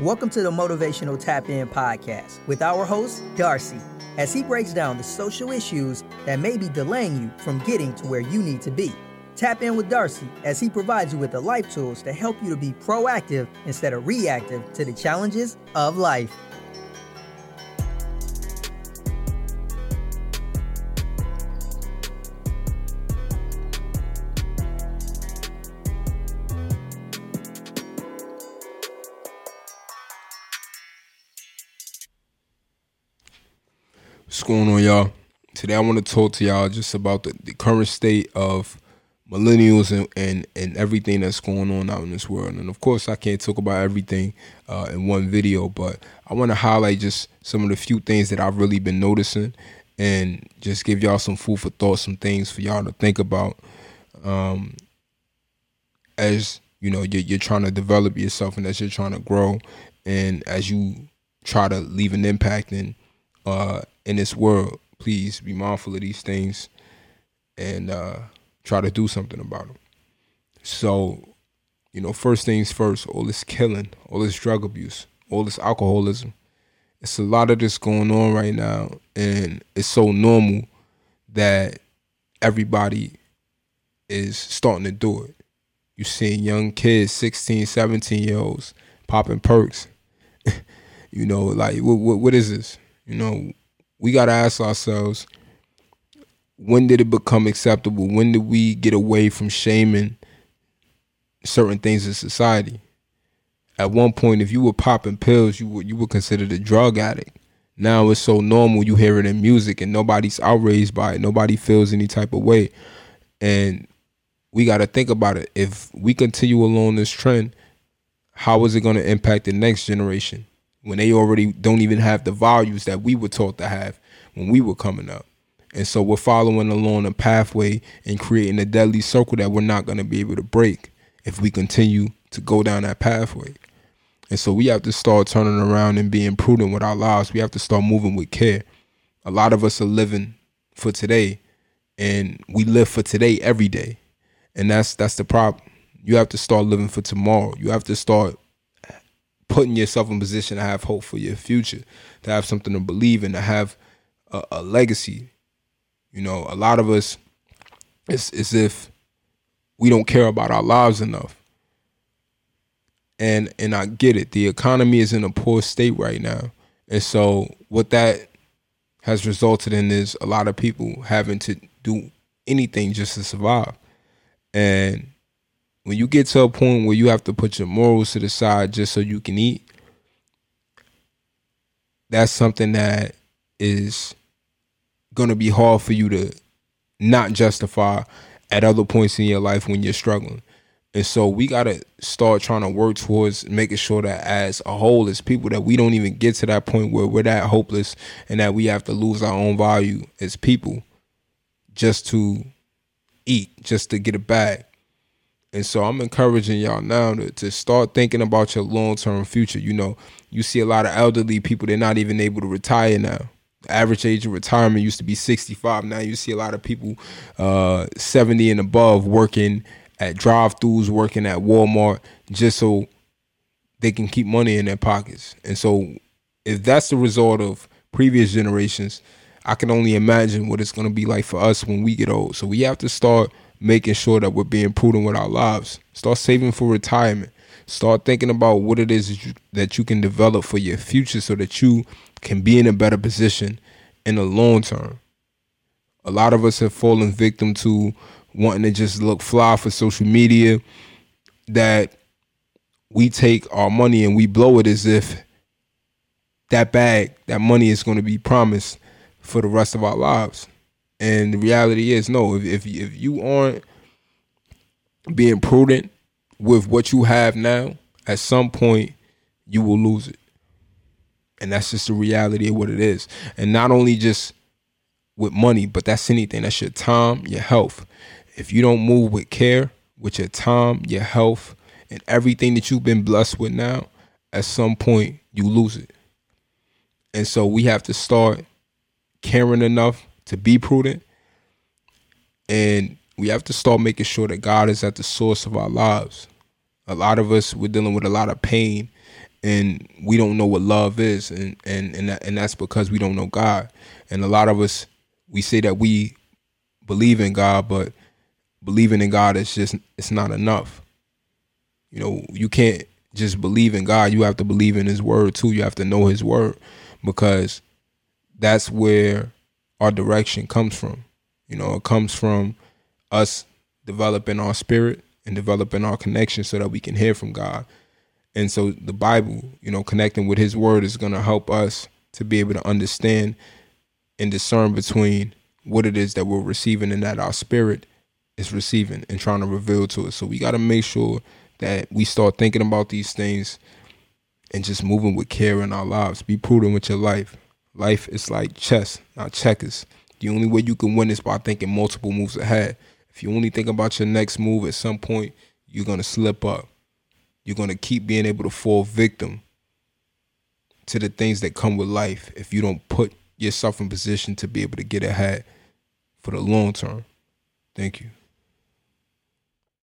Welcome to the Motivational Tap In podcast with our host, Darcy, as he breaks down the social issues that may be delaying you from getting to where you need to be. Tap in with Darcy as he provides you with the life tools to help you to be proactive instead of reactive to the challenges of life. What's going on, y'all? Today I want to talk to y'all just about the, the current state of millennials and, and, and everything that's going on out in this world. And of course, I can't talk about everything uh, in one video, but I want to highlight just some of the few things that I've really been noticing and just give y'all some food for thought, some things for y'all to think about um, as you know you're, you're trying to develop yourself and as you're trying to grow and as you try to leave an impact and uh, in this world, please be mindful of these things and uh, try to do something about them. So, you know, first things first, all this killing, all this drug abuse, all this alcoholism. It's a lot of this going on right now, and it's so normal that everybody is starting to do it. You're seeing young kids, 16, 17 year olds, popping perks. you know, like, what, what, what is this? You know, we got to ask ourselves when did it become acceptable? When did we get away from shaming certain things in society? At one point, if you were popping pills, you were you were considered a drug addict. Now it's so normal. You hear it in music, and nobody's outraged by it. Nobody feels any type of way, and we got to think about it. If we continue along this trend, how is it going to impact the next generation? When they already don't even have the values that we were taught to have when we were coming up. And so we're following along a pathway and creating a deadly circle that we're not going to be able to break if we continue to go down that pathway. And so we have to start turning around and being prudent with our lives. We have to start moving with care. A lot of us are living for today and we live for today every day. And that's that's the problem. You have to start living for tomorrow. You have to start putting yourself in position to have hope for your future, to have something to believe in, to have a, a legacy. You know, a lot of us, it's as if we don't care about our lives enough. And and I get it. The economy is in a poor state right now. And so what that has resulted in is a lot of people having to do anything just to survive. And when you get to a point where you have to put your morals to the side just so you can eat, that's something that is going to be hard for you to not justify at other points in your life when you're struggling. And so we got to start trying to work towards making sure that as a whole, as people, that we don't even get to that point where we're that hopeless and that we have to lose our own value as people just to eat, just to get a bag. And so I'm encouraging y'all now to, to start thinking about your long term future. You know, you see a lot of elderly people, they're not even able to retire now. The average age of retirement used to be 65. Now you see a lot of people uh, 70 and above working at drive throughs, working at Walmart, just so they can keep money in their pockets. And so if that's the result of previous generations, I can only imagine what it's going to be like for us when we get old. So we have to start making sure that we're being prudent with our lives. Start saving for retirement. Start thinking about what it is that you, can develop for your future so that you can be in a better position in the long term. A lot of us have fallen victim to wanting to just look fly for social media that we take our money and we blow it as if that bag, that money is going to be promised for the rest of our lives. And the reality is, no. If if if you aren't being prudent with what you have now, at some point you will lose it. And that's just the reality of what it is. And not only just with money, but that's anything. That's your time, your health. If you don't move with care, with your time, your health, and everything that you've been blessed with now, at some point you lose it. And so we have to start caring enough to be prudent. And we have to start making sure that God is at the source of our lives. A lot of us, we're dealing with a lot of pain and we don't know what love is and and and, that, and that's because we don't know God and a lot of us we say that we believe in God but believing in God is just it's not enough you know you can't just believe in God you have to believe in his word too you have to know his word because that's where our direction comes from you know it comes from us developing our spirit and developing our connection so that we can hear from God and so the Bible, you know, connecting with his word is going to help us to be able to understand and discern between what it is that we're receiving and that our spirit is receiving and trying to reveal to us. So we got to make sure that we start thinking about these things and just moving with care in our lives. Be prudent with your life. Life is like chess, not checkers. The only way you can win is by thinking multiple moves ahead. If you only think about your next move, at some point, you're going to slip up you're going to keep being able to fall victim to the things that come with life if you don't put yourself in position to be able to get ahead for the long term. Thank you.